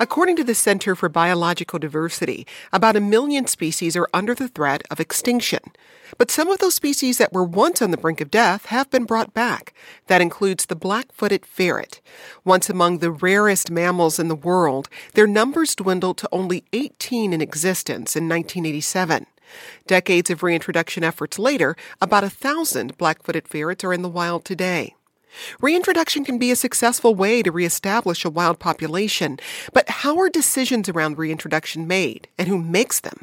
According to the Center for Biological Diversity, about a million species are under the threat of extinction. But some of those species that were once on the brink of death have been brought back. That includes the black-footed ferret. Once among the rarest mammals in the world, their numbers dwindled to only 18 in existence in 1987. Decades of reintroduction efforts later, about a thousand black-footed ferrets are in the wild today. Reintroduction can be a successful way to reestablish a wild population, but how are decisions around reintroduction made, and who makes them?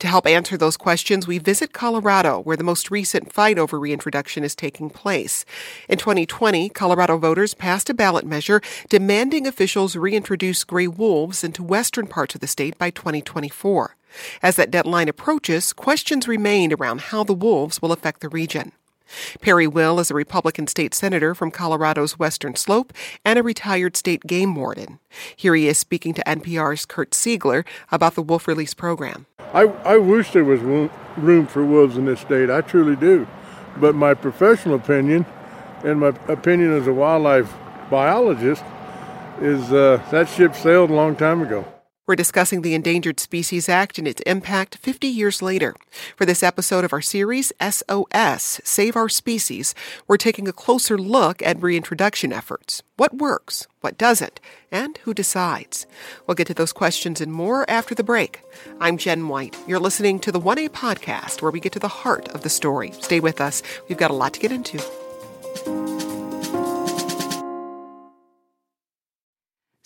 To help answer those questions, we visit Colorado, where the most recent fight over reintroduction is taking place. In 2020, Colorado voters passed a ballot measure demanding officials reintroduce gray wolves into western parts of the state by 2024. As that deadline approaches, questions remain around how the wolves will affect the region. Perry Will is a Republican state senator from Colorado's Western Slope and a retired state game warden. Here he is speaking to NPR's Kirk Siegler about the wolf release program. I, I wish there was room for wolves in this state. I truly do. But my professional opinion and my opinion as a wildlife biologist is uh, that ship sailed a long time ago. We're discussing the Endangered Species Act and its impact 50 years later. For this episode of our series, SOS Save Our Species, we're taking a closer look at reintroduction efforts. What works, what doesn't, and who decides? We'll get to those questions and more after the break. I'm Jen White. You're listening to the 1A podcast where we get to the heart of the story. Stay with us. We've got a lot to get into.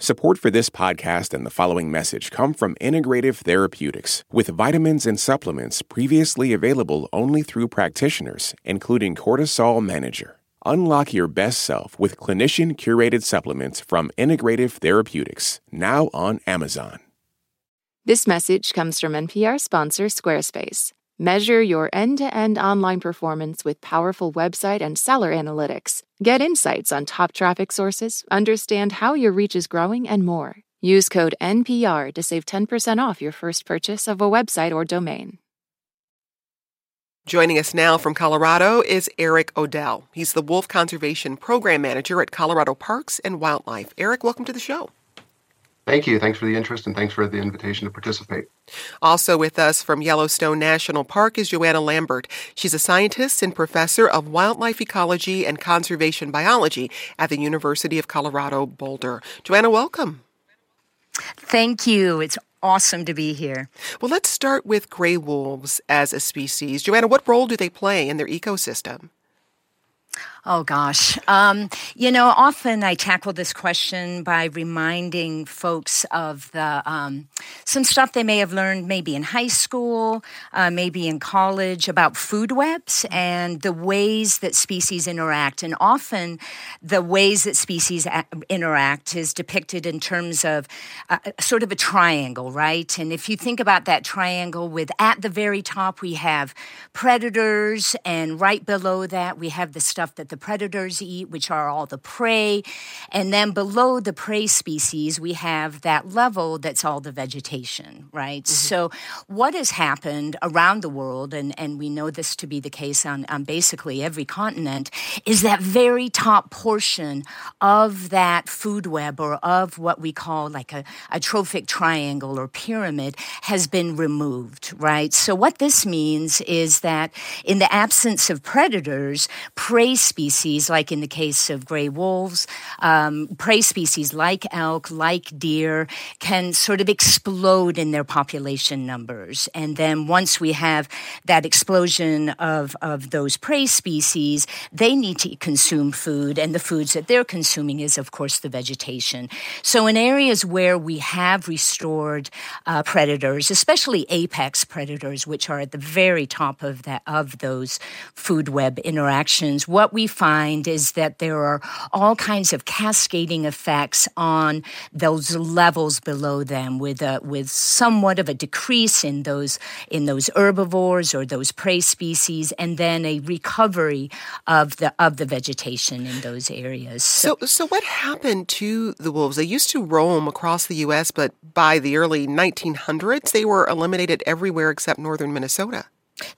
Support for this podcast and the following message come from Integrative Therapeutics, with vitamins and supplements previously available only through practitioners, including Cortisol Manager. Unlock your best self with clinician curated supplements from Integrative Therapeutics, now on Amazon. This message comes from NPR sponsor Squarespace. Measure your end to end online performance with powerful website and seller analytics. Get insights on top traffic sources, understand how your reach is growing, and more. Use code NPR to save 10% off your first purchase of a website or domain. Joining us now from Colorado is Eric Odell. He's the Wolf Conservation Program Manager at Colorado Parks and Wildlife. Eric, welcome to the show. Thank you. Thanks for the interest and thanks for the invitation to participate. Also with us from Yellowstone National Park is Joanna Lambert. She's a scientist and professor of wildlife ecology and conservation biology at the University of Colorado Boulder. Joanna, welcome. Thank you. It's awesome to be here. Well, let's start with gray wolves as a species. Joanna, what role do they play in their ecosystem? Oh, gosh. Um, you know, often I tackle this question by reminding folks of the um, some stuff they may have learned maybe in high school, uh, maybe in college about food webs and the ways that species interact. And often the ways that species a- interact is depicted in terms of uh, sort of a triangle, right? And if you think about that triangle with at the very top, we have predators, and right below that, we have the stuff that the predators eat, which are all the prey. And then below the prey species, we have that level that's all the vegetation, right? Mm-hmm. So, what has happened around the world, and, and we know this to be the case on, on basically every continent, is that very top portion of that food web or of what we call like a, a trophic triangle or pyramid has been removed, right? So, what this means is that in the absence of predators, prey species species, like in the case of gray wolves, um, prey species like elk, like deer, can sort of explode in their population numbers. And then once we have that explosion of, of those prey species, they need to consume food, and the foods that they're consuming is, of course, the vegetation. So, in areas where we have restored uh, predators, especially apex predators, which are at the very top of that of those food web interactions, what we find is that there are all kinds of cascading effects on those levels below them, with a, with somewhat of a decrease in those in those herbivores or those prey species, and then a recovery of the of the vegetation in those areas. So, so, so what happened to the wolves? They used to roam across the U.S., but by the early 1900s, they were eliminated everywhere except northern Minnesota.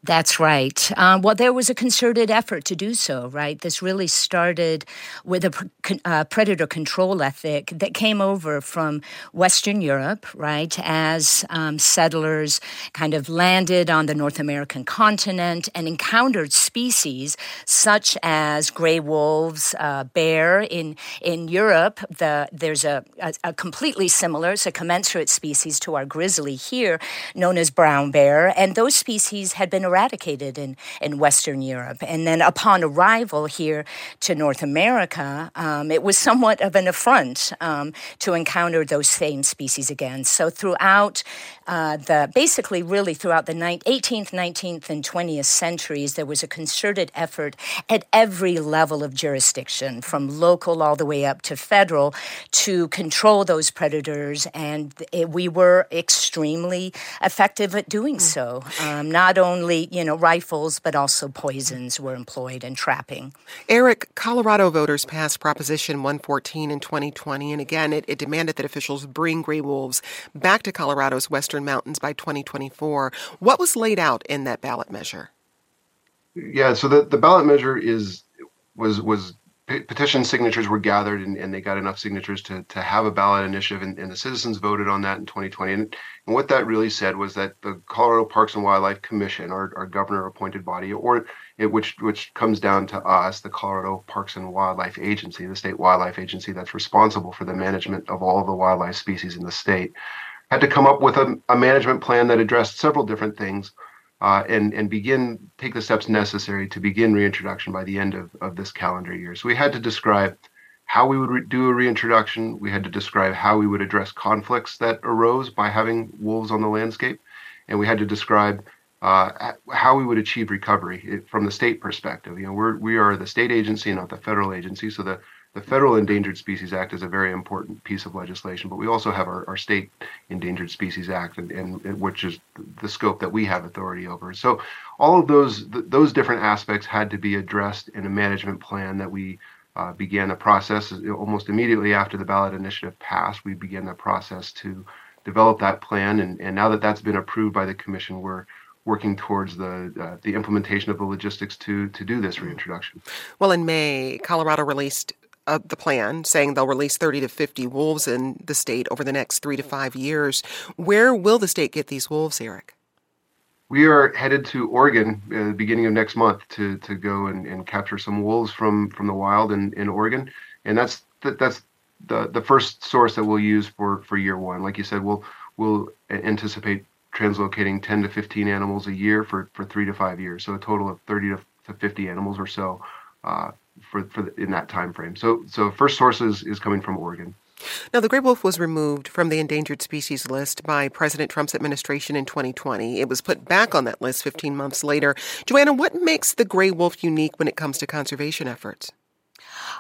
That's right. Um, well, there was a concerted effort to do so, right? This really started with a uh, predator control ethic that came over from Western Europe, right? As um, settlers kind of landed on the North American continent and encountered species such as gray wolves, uh, bear. In in Europe, the, there's a, a, a completely similar, it's a commensurate species to our grizzly here, known as brown bear, and those species had been eradicated in, in Western Europe. And then upon arrival here to North America, um, it was somewhat of an affront um, to encounter those same species again. So throughout uh, the, basically really throughout the 18th, 19th, and 20th centuries, there was a concerted effort at every level of jurisdiction, from local all the way up to federal, to control those predators. And it, we were extremely effective at doing mm. so. Um, not only only, you know, rifles, but also poisons were employed in trapping. Eric, Colorado voters passed Proposition 114 in 2020, and again, it, it demanded that officials bring gray wolves back to Colorado's western mountains by 2024. What was laid out in that ballot measure? Yeah, so the, the ballot measure is was was petition signatures were gathered and, and, they got enough signatures to, to have a ballot initiative and, and the citizens voted on that in 2020 and, and, what that really said was that the colorado parks and wildlife commission our, our governor appointed body or it, which which comes down to us the colorado parks and wildlife agency the state wildlife agency that's responsible for the management of all of the wildlife species in the state had to come up with a, a management plan that addressed several different things uh, and and begin take the steps necessary to begin reintroduction by the end of, of this calendar year. So we had to describe how we would re- do a reintroduction. We had to describe how we would address conflicts that arose by having wolves on the landscape, and we had to describe uh, how we would achieve recovery from the state perspective. You know, we're we are the state agency, not the federal agency, so the the Federal Endangered Species Act is a very important piece of legislation, but we also have our, our state Endangered Species Act, and, and, and, which is the scope that we have authority over. So all of those th- those different aspects had to be addressed in a management plan that we uh, began the process almost immediately after the ballot initiative passed. We began the process to develop that plan, and, and now that that's been approved by the commission, we're working towards the uh, the implementation of the logistics to to do this reintroduction. Well, in May, Colorado released uh, the plan, saying they'll release 30 to 50 wolves in the state over the next three to five years. Where will the state get these wolves, Eric? We are headed to Oregon at uh, the beginning of next month to, to go and, and capture some wolves from, from the wild in, in Oregon. And that's that's the, the first source that we'll use for, for year one. Like you said, we'll we'll anticipate translocating 10 to 15 animals a year for, for three to five years. So a total of 30 to 50 animals or so uh, for, for the, in that time frame. So so first source is, is coming from Oregon. Now, the gray wolf was removed from the endangered species list by President Trump's administration in 2020. It was put back on that list 15 months later. Joanna, what makes the gray wolf unique when it comes to conservation efforts?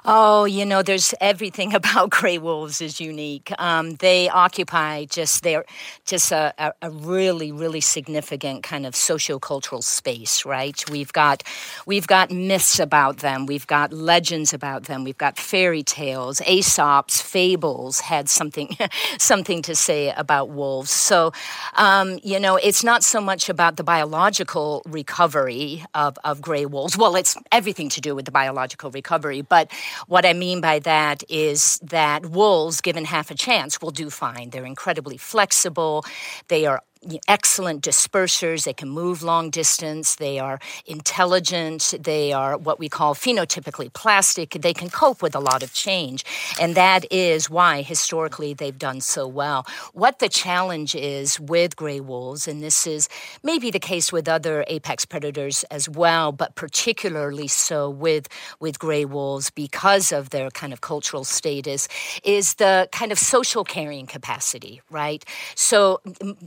Oh, you know, there's everything about gray wolves is unique. Um, they occupy just they're just a, a, a, really, really significant kind of sociocultural space, right? We've got we've got myths about them, we've got legends about them, we've got fairy tales, Aesop's fables had something something to say about wolves. So, um, you know, it's not so much about the biological recovery of, of gray wolves. Well, it's everything to do with the biological recovery, but what I mean by that is that wolves, given half a chance, will do fine. They're incredibly flexible. They are excellent dispersers. They can move long distance. They are intelligent. They are what we call phenotypically plastic. They can cope with a lot of change. And that is why historically they've done so well. What the challenge is with gray wolves, and this is maybe the case with other apex predators as well, but particularly so with, with gray wolves because of their kind of cultural status, is the kind of social carrying capacity, right? So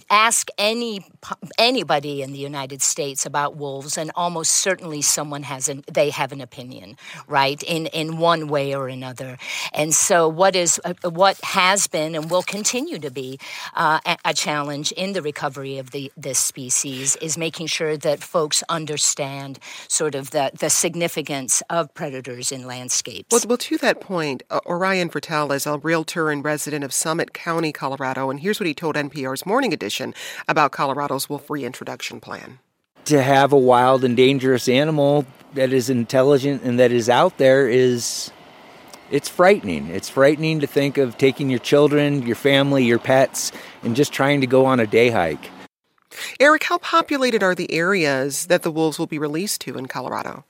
ask ask any anybody in the United States about wolves, and almost certainly someone has an they have an opinion, right? In in one way or another. And so, what is uh, what has been and will continue to be uh, a, challenge in the recovery of the this species is making sure that folks understand sort of the the significance of predators in landscapes. Well, well to that point, uh, Orion Vertel is a realtor and resident of Summit County, Colorado, and here's what he told NPR's Morning Edition about Colorado's wolf reintroduction plan. To have a wild and dangerous animal that is intelligent and that is out there is it's frightening. It's frightening to think of taking your children, your family, your pets, and just trying to go on a day hike. Eric, how populated are the areas that the wolves will be released to in Colorado?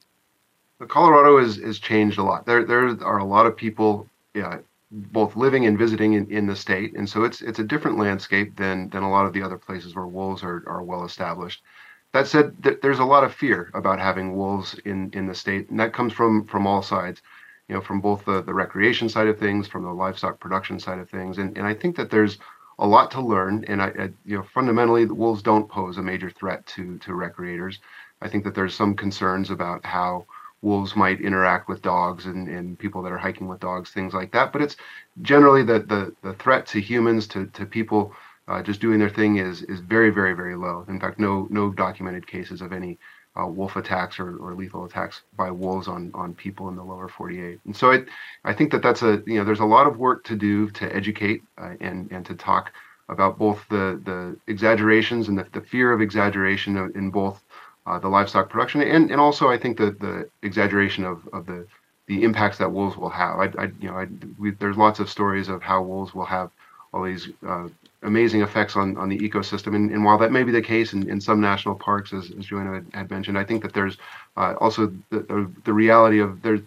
Colorado has, is changed a lot. There there are a lot of people yeah, both living and visiting in, in the state, and so it's it's a different landscape than than a lot of the other places where wolves are, are well established. That said, th- there's a lot of fear about having wolves in, in the state, and that comes from from all sides, you know, from both the, the recreation side of things, from the livestock production side of things, and and I think that there's a lot to learn, and I, I you know fundamentally the wolves don't pose a major threat to to recreators. I think that there's some concerns about how wolves might interact with dogs and, and people that are hiking with dogs, things like that. But it's generally the the, the threat to humans, to, to people uh, just doing their thing is is very, very, very low. In fact, no no documented cases of any uh, wolf attacks or, or lethal attacks by wolves on on people in the lower 48. And so it, I think that that's a you know there's a lot of work to do to educate uh, and and to talk about both the the exaggerations and the, the fear of exaggeration in both uh, the livestock production, and, and also I think that the exaggeration of, of the the impacts that wolves will have. I, I you know I, we, there's lots of stories of how wolves will have all these uh, amazing effects on, on the ecosystem. And, and while that may be the case in, in some national parks, as, as Joanna had, mentioned, I think that there's uh, also the, the, the, reality of there's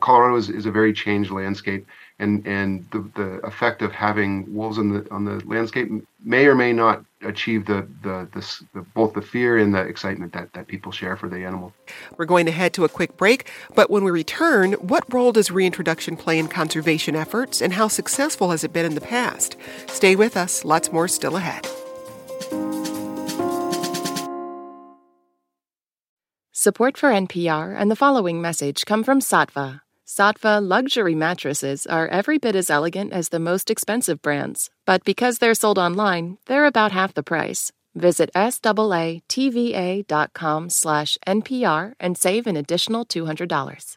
Colorado is, is a very changed landscape and and the, the effect of having wolves on the on the landscape may or may not achieve the, the, the, the, both the fear and the excitement that, that people share for the animal. We're going to head to a quick break, but when we return, what role does reintroduction play in conservation efforts and how successful has it been in the past? Stay with us, lots more still ahead. Support for NPR and the following message come from Saatva. Saatva luxury mattresses are every bit as elegant as the most expensive brands, but because they're sold online, they're about half the price. Visit SAATVA.com slash NPR and save an additional $200.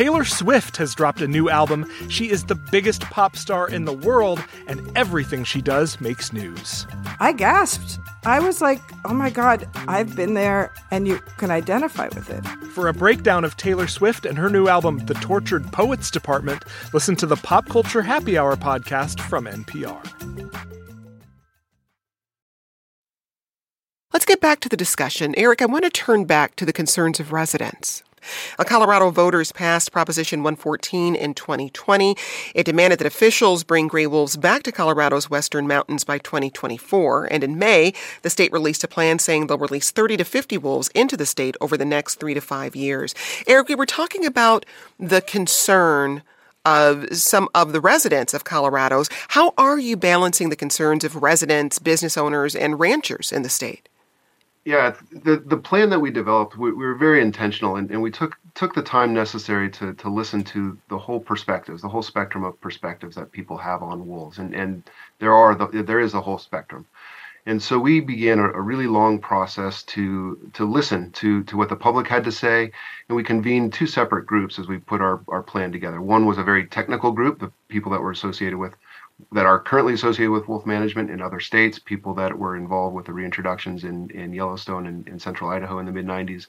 Taylor Swift has dropped a new album. She is the biggest pop star in the world, and everything she does makes news. I gasped. I was like, oh my God, I've been there, and you can identify with it. For a breakdown of Taylor Swift and her new album, The Tortured Poets Department, listen to the Pop Culture Happy Hour podcast from NPR. Let's get back to the discussion. Eric, I want to turn back to the concerns of residents. Colorado voters passed Proposition 114 in 2020. It demanded that officials bring gray wolves back to Colorado's western mountains by 2024. And in May, the state released a plan saying they'll release 30 to 50 wolves into the state over the next three to five years. Eric, we were talking about the concern of some of the residents of Colorado's. How are you balancing the concerns of residents, business owners, and ranchers in the state? Yeah, the the plan that we developed, we, we were very intentional, and, and we took took the time necessary to to listen to the whole perspectives, the whole spectrum of perspectives that people have on wolves, and and there are the, there is a whole spectrum. And so we began a, a, really long process to to listen to to what the public had to say, and we convened two separate groups as we put our, our plan together. One was a very technical group, the people that were associated with that are currently associated with wolf management in other states, people that were involved with the reintroductions in, in Yellowstone and in central Idaho in the mid 90s,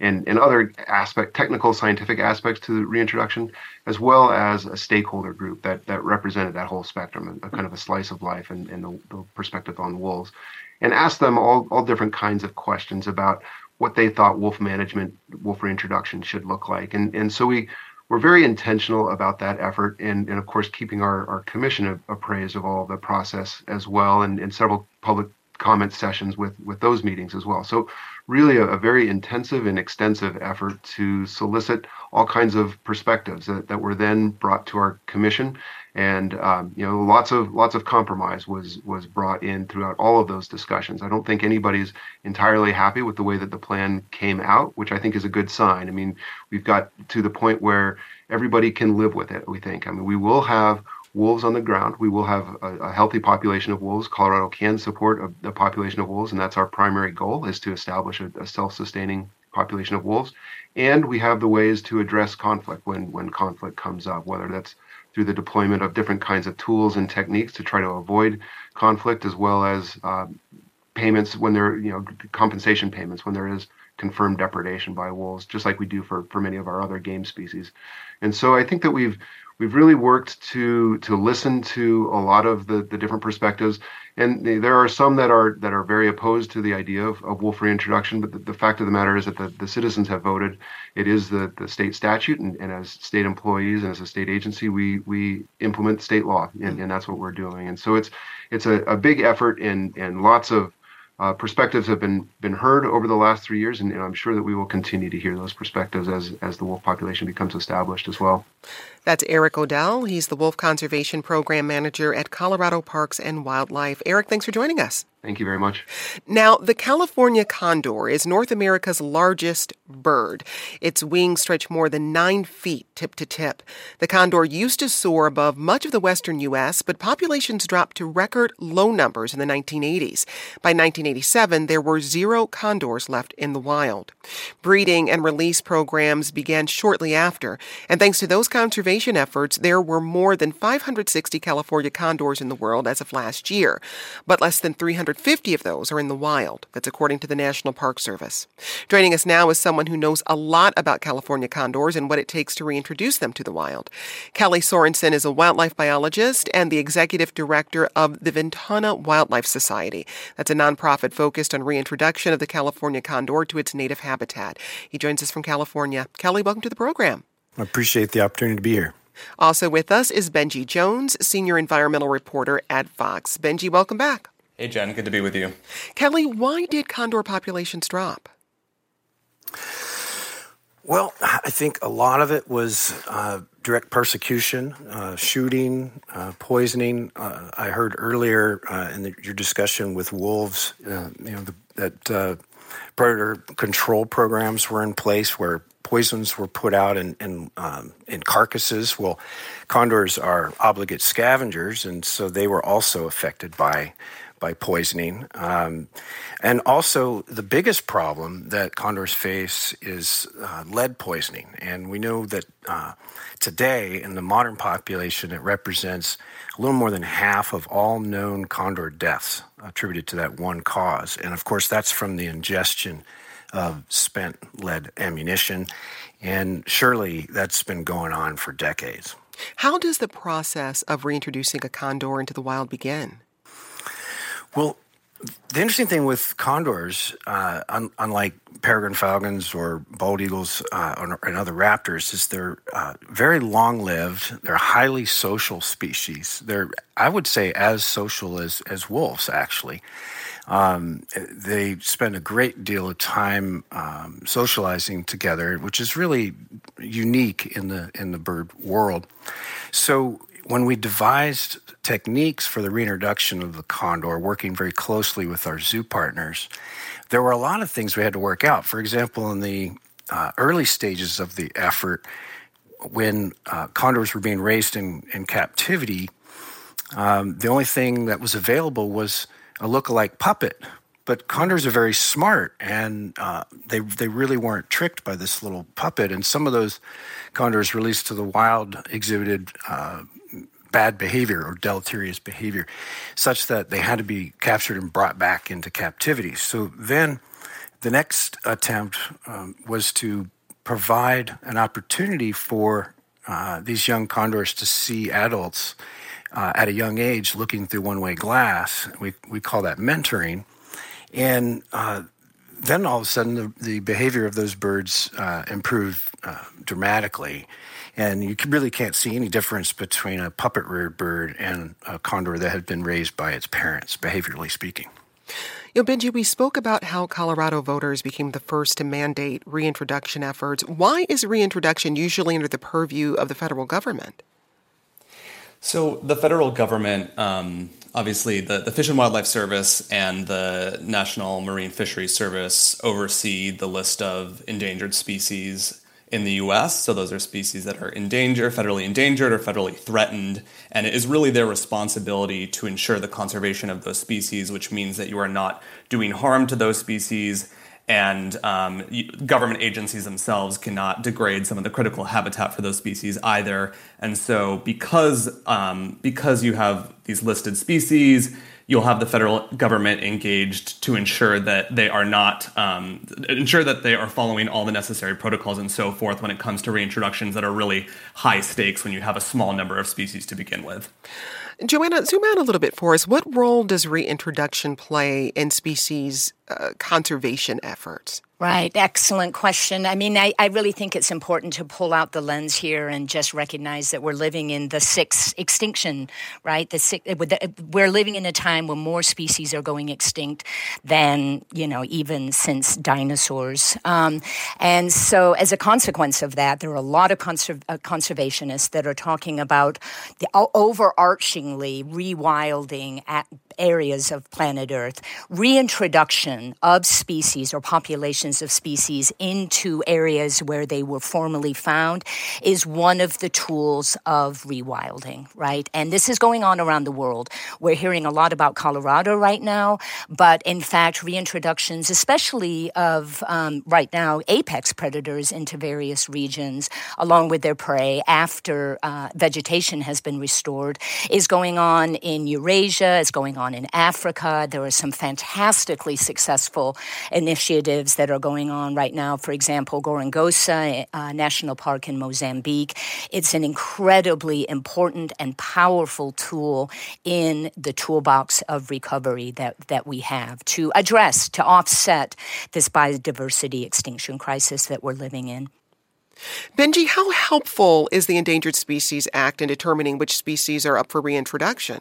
and, and other aspect, technical scientific aspects to the reintroduction, as well as a stakeholder group that, that represented that whole spectrum, a, a kind of a slice of life and, and the, the perspective on wolves, and asked them all, all different kinds of questions about what they thought wolf management, wolf reintroduction should look like. And, and so we we're very intentional about that effort and, and of course keeping our, our commission appraised of all the process as well. And, and several public comment sessions with with those meetings as well. So really a, a, very intensive and extensive effort to solicit all kinds of perspectives that, that were then brought to our commission. And um, you know lots of lots of compromise was was brought in throughout all of those discussions. I don't think anybody's entirely happy with the way that the plan came out which i think is a good sign. I mean we've got to the point where everybody can live with it we think. I mean we will have wolves on the ground. We will have a, a healthy population of wolves. Colorado can support a, a, population of wolves and that's our primary goal is to establish a, a self-sustaining population of wolves. And we have the ways to address conflict when when conflict comes up whether that's through the deployment of different kinds of tools and techniques to try to avoid conflict, as well as uh, payments when there, you know, compensation payments when there is confirmed depredation by wolves, just like we do for for many of our other game species. And so I think that we've we've really worked to to listen to a lot of the the different perspectives. And there are some that are that are very opposed to the idea of, of wolf reintroduction but the, the fact of the matter is that the, the citizens have voted. It is the, the state statute and, and as state employees and as a state agency we we implement state law and, mm. and that's what we're doing. And so it's it's a, a big effort and and lots of uh, perspectives have been been heard over the last three years, and, and, I'm sure that we will continue to hear those perspectives as as the wolf population becomes established as well. That's Eric Odell. He's the Wolf Conservation Program Manager at Colorado Parks and Wildlife. Eric, thanks for joining us. Thank you very much. Now, the California condor is North America's largest bird. Its wings stretch more than nine feet tip to tip. The condor used to soar above much of the western U.S., but populations dropped to record low numbers in the 1980s. By 1987, there were zero condors left in the wild. Breeding and release programs began shortly after, and thanks to those conservation efforts, there were more than 560 California condors in the world as of last year, but less than 350 of those are in the wild. That's according to the National Park Service. Joining us now is someone who knows a lot about California condors and what it takes to reintroduce them to the wild. Kelly Sorenson is a wildlife biologist and the executive director of the Ventana Wildlife Society. That's a nonprofit focused on reintroduction of the California condor to its native habitat. He joins us from California. Kelly, welcome to the program. I appreciate the opportunity to be here. Also with us is Benji Jones, senior environmental reporter at Vox. Benji, welcome back. Hey, Jen, good to be with you. Kelly, why did condor populations drop? Well, I think a lot of it was uh, direct persecution, uh, shooting, uh, poisoning. Uh, I heard earlier uh, in the, your discussion with wolves, uh, you know, the, that predator control programs were in place where poisons were put out in in, um, in carcasses. Well, condors are obligate scavengers, and so they were also affected by by poisoning. Um, and also, the biggest problem that condors face is uh, lead poisoning. And we know that uh, today, in the modern population, it represents a little more than half of all known condor deaths attributed to that one cause. And of course, that's from the ingestion of spent lead ammunition. And surely that's been going on for decades. How does the process of reintroducing a condor into the wild begin? Well, the interesting thing with condors, uh, un- unlike peregrine falcons or bald eagles uh, and other raptors, is they're uh, very long-lived. They're highly social species. They're, I would say, as social as as wolves. Actually, um, they spend a great deal of time um, socializing together, which is really unique in the in the bird world. So when we devised techniques for the reintroduction of the condor, working very closely with our zoo partners, there were a lot of things we had to work out. For example, in the uh, early stages of the effort, when uh, condors were being raised in, in captivity, um, the only thing that was available was a look-alike puppet. But condors are very smart, and uh, they they really weren't tricked by this little puppet. And some of those condors released to the wild exhibited uh, bad behavior or deleterious behavior, such that they had to be captured and brought back into captivity. So then the next attempt um, was to provide an opportunity for uh, these young condors to see adults uh, at a young age looking through one way glass. We, we call that mentoring. And uh, then all of a sudden, the, the behavior of those birds uh, improved uh, dramatically and you really can't see any difference between a puppet reared bird and a condor that had been raised by its parents, behaviorally speaking. You know, Benji, we spoke about how Colorado voters became the first to mandate reintroduction efforts. Why is reintroduction usually under the purview of the federal government? So, the federal government, um, obviously, the, the Fish and Wildlife Service and the National Marine Fisheries Service oversee the list of endangered species in the US. So those are species that are endangered, federally endangered, or federally threatened. And it is really their responsibility to ensure the conservation of those species, which means that you are not doing harm to those species. And um, government agencies themselves cannot degrade some of the critical habitat for those species either. And so, because um, because you have these listed species, you'll have the federal government engaged to ensure that they are not um, ensure that they are following all the necessary protocols and so forth when it comes to reintroductions that are really high stakes when you have a small number of species to begin with. Joanna, zoom out a little bit for us. What role does reintroduction play in species uh, conservation efforts? Right. Excellent question. I mean, I, I really think it's important to pull out the lens here and just recognize that we're living in the sixth extinction, right? The six, we're living in a time when more species are going extinct than, you know, even since dinosaurs. Um, and so, as a consequence of that, there are a lot of uh, conservationists that are talking about the overarchingly rewilding at areas of planet Earth, reintroduction of species or populations of species into areas where they were formerly found is one of the tools of rewilding, right? And this is going on around the world. We're hearing a lot about Colorado right now, but in fact, reintroductions, especially of um, right now apex predators into various regions, along with their prey after uh, vegetation has been restored, is going on in Eurasia, is going on in Africa. There are some fantastically successful initiatives that are going on right now. For example, Gorongosa uh, National Park in Mozambique. It's an incredibly important and powerful tool in the toolbox of recovery that, that we have to address, to offset this biodiversity extinction crisis that we're living in. Benji, how helpful is the Endangered Species Act in determining which species are up for reintroduction?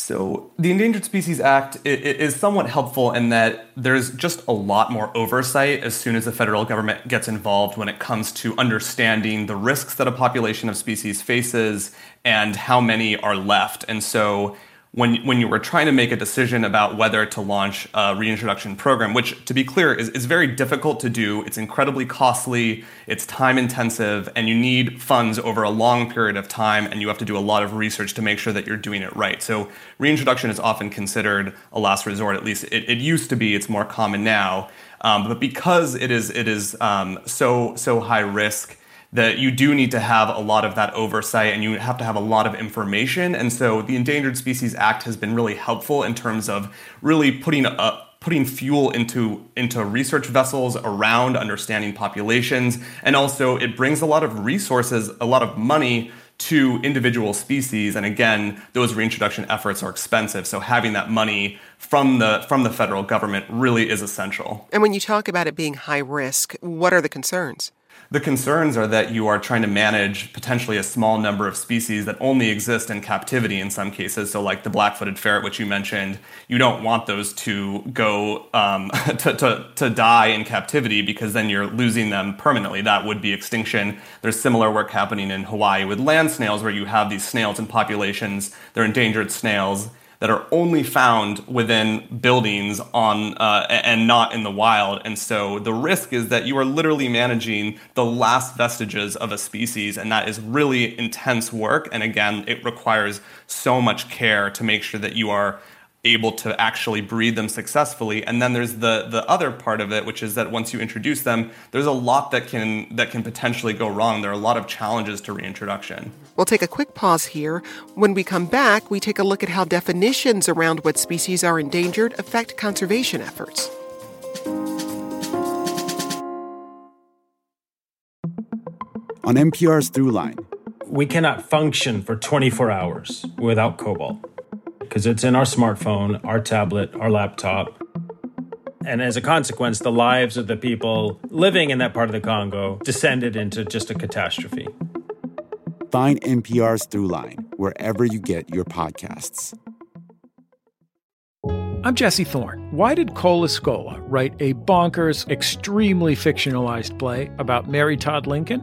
So, the Endangered Species Act is somewhat helpful in that there's just a lot more oversight as soon as the federal government gets involved when it comes to understanding the risks that a population of species faces and how many are left. And so, when when you were trying to make a decision about whether to launch a reintroduction program, which to be clear is, is very difficult to do. It's incredibly costly, it's time intensive, and you need funds over a long period of time, and you have to do a lot of research to make sure that you're doing it right. So reintroduction is often considered a last resort, at least it, it used to be, it's more common now. Um, but because it is it is um, so so high risk that you do need to have a lot of that oversight and you have to have a lot of information. And so the Endangered Species Act has been really helpful in terms of really putting a putting fuel into into research vessels around understanding populations and also it brings a lot of resources a lot of money to individual species. And again, those reintroduction efforts are expensive. So having that money from the from the federal government really is essential. And when you talk about it being high risk, what are the concerns? The concerns are that you are trying to manage potentially a small number of species that only exist in captivity in some cases. So, like the black footed ferret, which you mentioned, you don't want those to go um, to, to, to die in captivity because then you're losing them permanently. That would be extinction. There's similar work happening in Hawaii with land snails, where you have these snails in populations, they're endangered snails that are only found within buildings on uh, and not in the wild. And so the risk is that you are literally managing the last vestiges of a species, and that is really intense work. And again, it requires so much care to make sure that you are able to actually breed them successfully. And then there's the the other part of it which is that once you introduce them there's a lot that can that can potentially go wrong. There are a lot of challenges to reintroduction. We'll take a quick pause here. When we come back we take a look at how definitions around what species are endangered affect conservation efforts. On npr's throughline. We cannot function for 24 hours without cobalt because it's in our smartphone, our tablet, our laptop. And as a consequence, the lives of the people living in that part of the Congo descended into just a catastrophe. Find NPR's Throughline wherever you get your podcasts. I'm Jesse Thorn. Why did Cole Escola write a bonkers, extremely fictionalized play about Mary Todd Lincoln?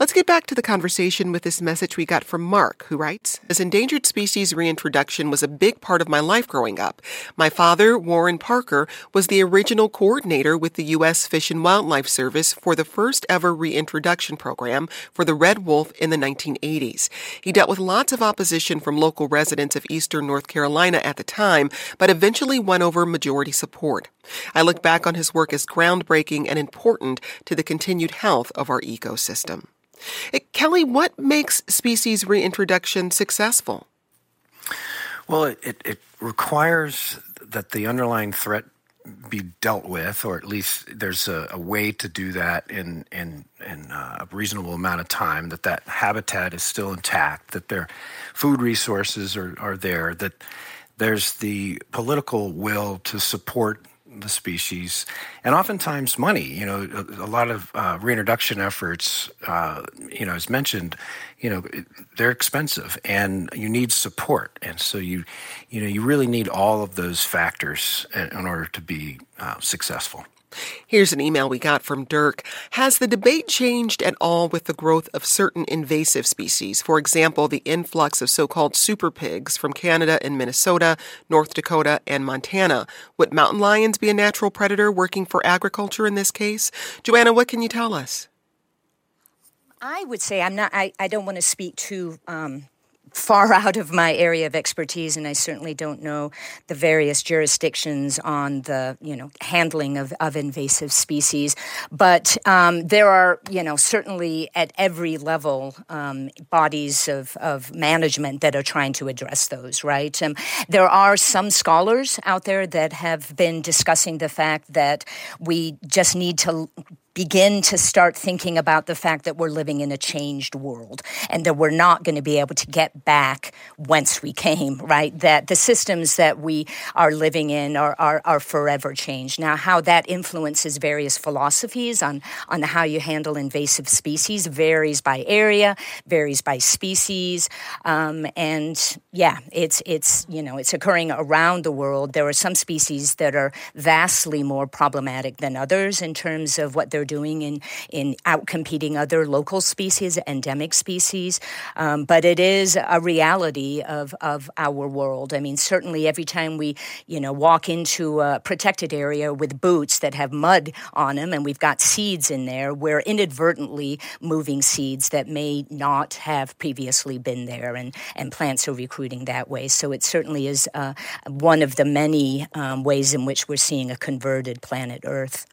Let's get back to the conversation with this message we got from Mark, who writes As endangered species reintroduction was a big part of my life growing up. My father, Warren Parker, was the original coordinator with the U.S. Fish and Wildlife Service for the first ever reintroduction program for the red wolf in the 1980s. He dealt with lots of opposition from local residents of eastern North Carolina at the time, but eventually won over majority support. I look back on his work as groundbreaking and important to the continued health of our ecosystem. Uh, Kelly, what makes species reintroduction successful? Well, it, it, it requires that the underlying threat be dealt with, or at least there's a, a way to do that in in, in uh, a reasonable amount of time. That that habitat is still intact. That their food resources are, are there. That there's the political will to support the species, and oftentimes money. You know, a, a lot of uh, reintroduction efforts, uh, you know, as mentioned, you know, they're expensive, and you need support, and so you, you know, you really need all of those factors in, in order to be uh, successful. Here's an email we got from Dirk. Has the debate changed at all with the growth of certain invasive species? For example, the influx of so called super pigs from Canada and Minnesota, North Dakota, and Montana. Would mountain lions be a natural predator working for agriculture in this case? Joanna, what can you tell us? I would say I'm not. I, I don't want to speak too um, far out of my area of expertise, and I certainly don't know the various jurisdictions on the you know handling of, of invasive species. But um, there are you know certainly at every level um, bodies of, of management that are trying to address those. Right, um, there are some scholars out there that have been discussing the fact that we just need to begin to start thinking about the fact that we're living in a changed world and that we're not going to be able to get back whence we came, right? That the systems that we are living in are, are, are forever changed. Now, how that influences various philosophies on, on how you handle invasive species varies by area, varies by species. Um, and yeah, it's, it's, you know, it's occurring around the world. There are some species that are vastly more problematic than others in terms of what they're they're doing in in outcompeting other local species, endemic species. Um, but it is a reality of of our world. I mean, certainly every time we you know walk into a protected area with boots that have mud on them, and we've got seeds in there, we're inadvertently moving seeds that may not have previously been there, and and plants are recruiting that way. So it certainly is uh, one of the many um, ways in which we're seeing a converted planet Earth.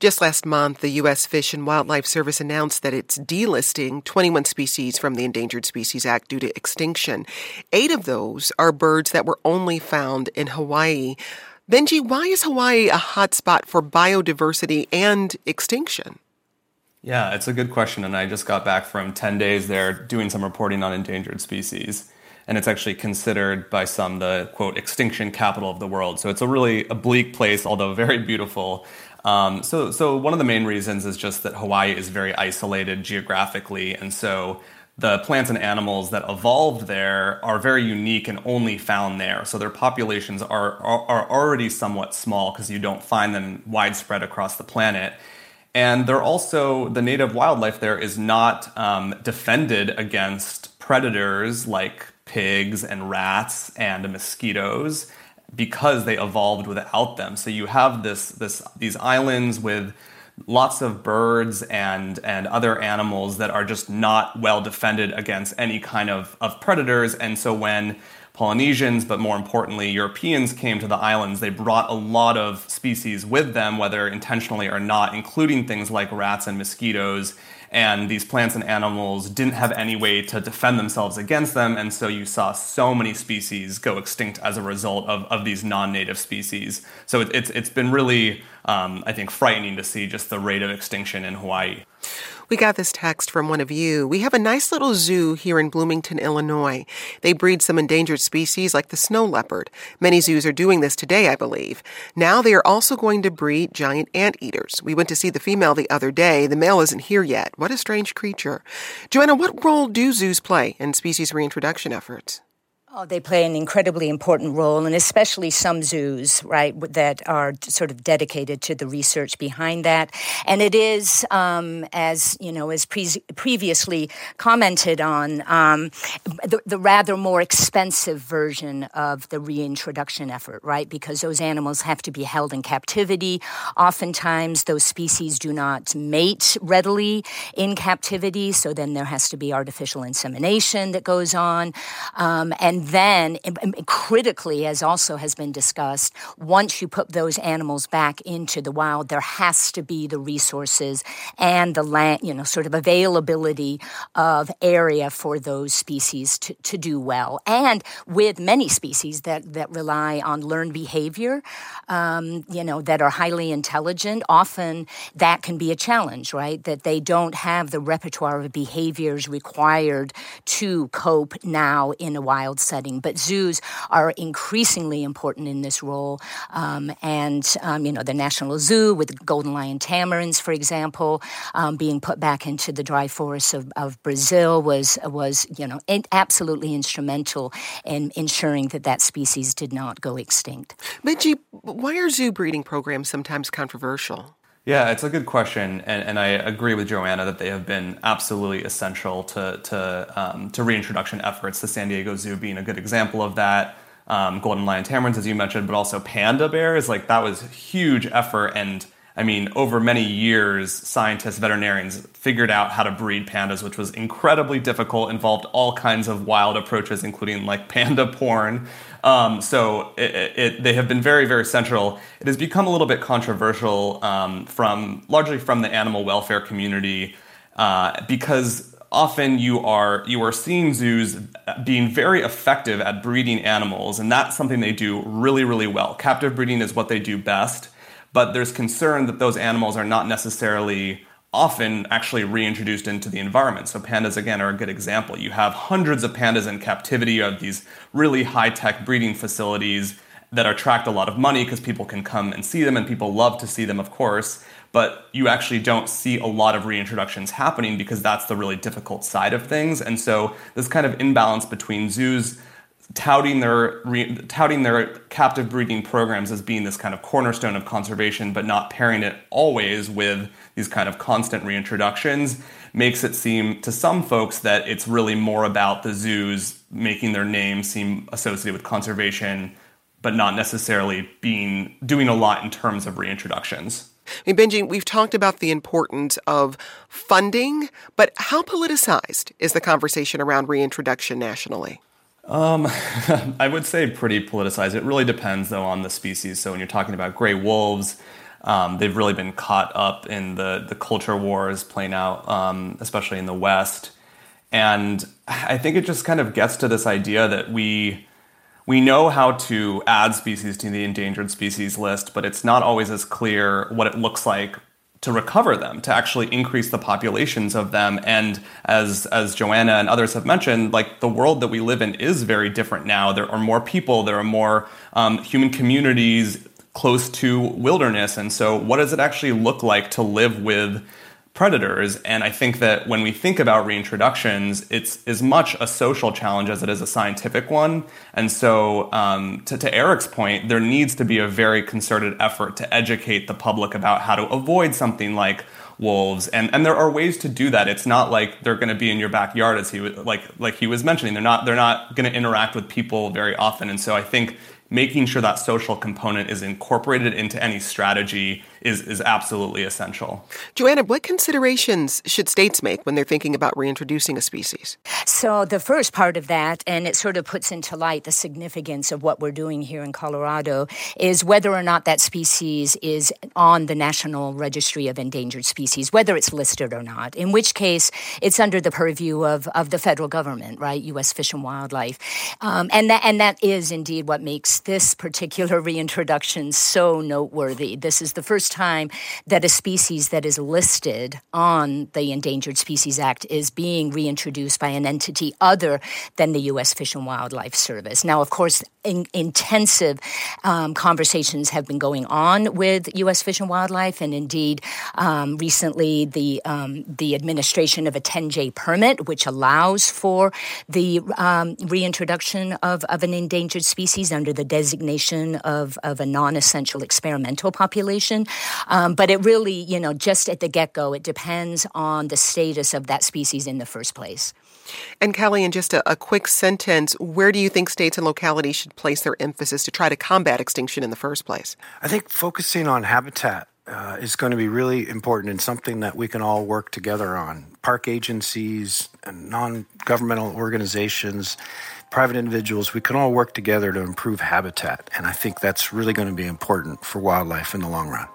Just last month, the U.S. Fish and Wildlife Service announced that it's delisting 21 species from the Endangered Species Act due to extinction. Eight of those are birds that were only found in Hawaii. Benji, why is Hawaii a hotspot for biodiversity and extinction? Yeah, it's a good question. And I just got back from 10 days there doing some reporting on endangered species. And it's actually considered by some the quote extinction capital of the world. So it's a really a bleak place, although very beautiful. Um, so, so one of the main reasons is just that Hawaii is very isolated geographically, and so the plants and animals that evolved there are very unique and only found there. So their populations are are, are already somewhat small because you don't find them widespread across the planet. And they're also the native wildlife there is not um, defended against predators like pigs and rats and mosquitoes because they evolved without them. So you have this this these islands with lots of birds and and other animals that are just not well defended against any kind of, of predators. And so when Polynesians, but more importantly, Europeans came to the islands, they brought a lot of species with them, whether intentionally or not, including things like rats and mosquitoes and these plants and animals didn't have any way to defend themselves against them, and so you saw so many species go extinct as a result of, of these non-native species. So it, it's it's been really, um, I think, frightening to see just the rate of extinction in Hawaii. We got this text from one of you. We have a nice little zoo here in Bloomington, Illinois. They breed some endangered species like the snow leopard. Many zoos are doing this today, I believe. Now they are also going to breed giant anteaters. We went to see the female the other day. The male isn't here yet. What a strange creature. Joanna, what role do zoos play in species reintroduction efforts? Oh, they play an incredibly important role, and especially some zoos, right, that are sort of dedicated to the research behind that. And it is, um, as you know, as pre- previously commented on, um, the, the, rather more expensive version of the reintroduction effort, right? Because those animals have to be held in captivity. Oftentimes, those species do not mate readily in captivity, so then there has to be artificial insemination that goes on, um, and then, critically, as also has been discussed, once you put those animals back into the wild, there has to be the resources and the land, you know, sort of availability of area for those species to, to do well. And with many species that, that rely on learned behavior, um, you know, that are highly intelligent, often that can be a challenge, right? That they don't have the repertoire of behaviors required to cope now in a wild setting setting. But zoos are increasingly important in this role. Um, and, um, you know, the National Zoo with golden lion tamarins, for example, um, being put back into the dry forests of, of Brazil was, was, you know, absolutely instrumental in ensuring that that species did not go extinct. Benji, why are zoo breeding programs sometimes controversial? Yeah, it's a good question, and, and I agree with Joanna that they have been absolutely essential to to um, to reintroduction efforts. The San Diego Zoo being a good example of that. Um, golden lion tamarins, as you mentioned, but also panda bears. Like that was huge effort, and I mean, over many years, scientists, veterinarians figured out how to breed pandas, which was incredibly difficult, involved all kinds of wild approaches, including like panda porn. Um, so it, it, they have been very, very central. It has become a little bit controversial um, from largely from the animal welfare community uh, because often you are you are seeing zoos being very effective at breeding animals, and that's something they do really, really well. Captive breeding is what they do best but there's concern that those animals are not necessarily often actually reintroduced into the environment. So pandas again are a good example. You have hundreds of pandas in captivity. You have these really high-tech breeding facilities that attract a lot of money because people can come and see them and people love to see them of course, but you actually don't see a lot of reintroductions happening because that's the really difficult side of things. And so this kind of imbalance between zoos touting their re, touting their captive breeding programs as being this kind of cornerstone of conservation, but not pairing it always with these kind of constant reintroductions, makes it seem to some folks that it's really more about the zoos making their name seem associated with conservation, but not necessarily being doing a lot in terms of reintroductions. I mean, Benji, we've talked about the importance of funding, but how politicized is the conversation around reintroduction nationally? Um, I would say pretty politicized. It really depends, though, on the species. So when you're talking about gray wolves, Um, they've really been caught up in the the culture wars playing out, um, especially in the West. And I think it just kind of gets to this idea that we we know how to add species to the endangered species list, but it's not always as clear what it looks like to recover them, to actually increase the populations of them. And as as Joanna and others have mentioned, like the world that we live in is very different now. There are more people, there are more um, human communities close to wilderness, and so what does it actually look like to live with predators. And I think that when we think about reintroductions, it's as much a social challenge as it is a scientific one. And so, um, to, to Eric's point, there needs to be a very concerted effort to educate the public about how to avoid something like wolves and and there are ways to do that it's not like they're going to be in your backyard as he was like like he was mentioning they're not they're not going to interact with people very often and so i think making sure that social component is incorporated into any strategy is, is absolutely essential. Joanna, what considerations should states make when they're thinking about reintroducing a species? So, the first part of that, and it sort of puts into light the significance of what we're doing here in Colorado, is whether or not that species is on the National Registry of Endangered Species, whether it's listed or not, in which case it's under the purview of, of the federal government, right? U.S. Fish and Wildlife. Um, and, that, and that is indeed what makes this particular reintroduction so noteworthy. This is the first time that a species that is listed on the Endangered Species Act is being reintroduced by an entity other than the U.S. Fish and Wildlife Service. Now, of course, in, intensive um, conversations have been going on with U.S. Fish and Wildlife, and indeed, um, recently the um, the administration of a 10J permit, which allows for the um, reintroduction of, of an endangered species under the designation of, of a non-essential experimental population. Um, but it really, you know, just at the get-go, it depends on the status of that species in the first place. And Kelly, in just a, a, quick sentence, where do you think states and localities should place their emphasis to try to combat extinction in the first place? I think focusing on habitat uh, is going to be really important and something that we can all work together on. Park agencies and non governmental organizations, private individuals, we can all work together to improve habitat. And I think that's really going to be important for wildlife in the long run.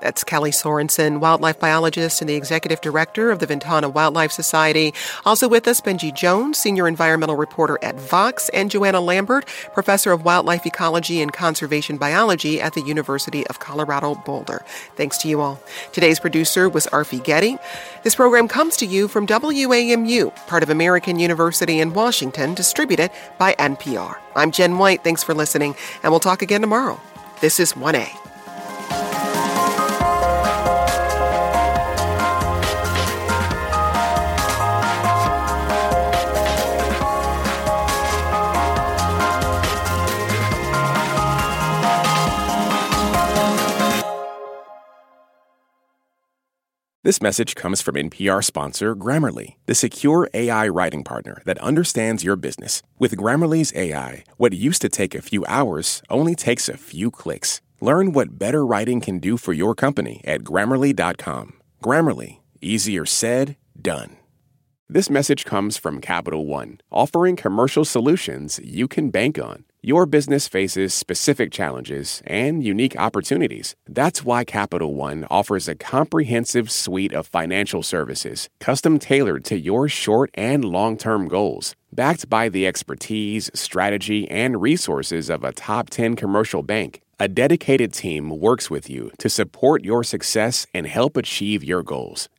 That's Kelly Sorenson, wildlife biologist and the executive director of the Ventana Wildlife Society. Also with us, Benji Jones, senior environmental reporter at Vox, and Joanna Lambert, professor of wildlife ecology and conservation biology at the University of Colorado Boulder. Thanks to you all. Today's producer was Arfi Getty. This program comes to you from WAMU, part of American University in Washington, distributed by NPR. I'm Jen White. Thanks for listening, and we'll talk again tomorrow. This is 1A. This message comes from NPR sponsor Grammarly, the secure AI writing partner that understands your business. With Grammarly's AI, what used to take a few hours only takes a few clicks. Learn what better writing can do for your company at grammarly.com. Grammarly, easier said, done. This message comes from Capital One, offering commercial solutions you can bank on. Your business faces specific challenges and unique opportunities. That's why Capital One offers a comprehensive suite of financial services, custom tailored to your short and long term goals. Backed by the expertise, strategy, and resources of a top 10 commercial bank, a dedicated team works with you to support your success and help achieve your goals.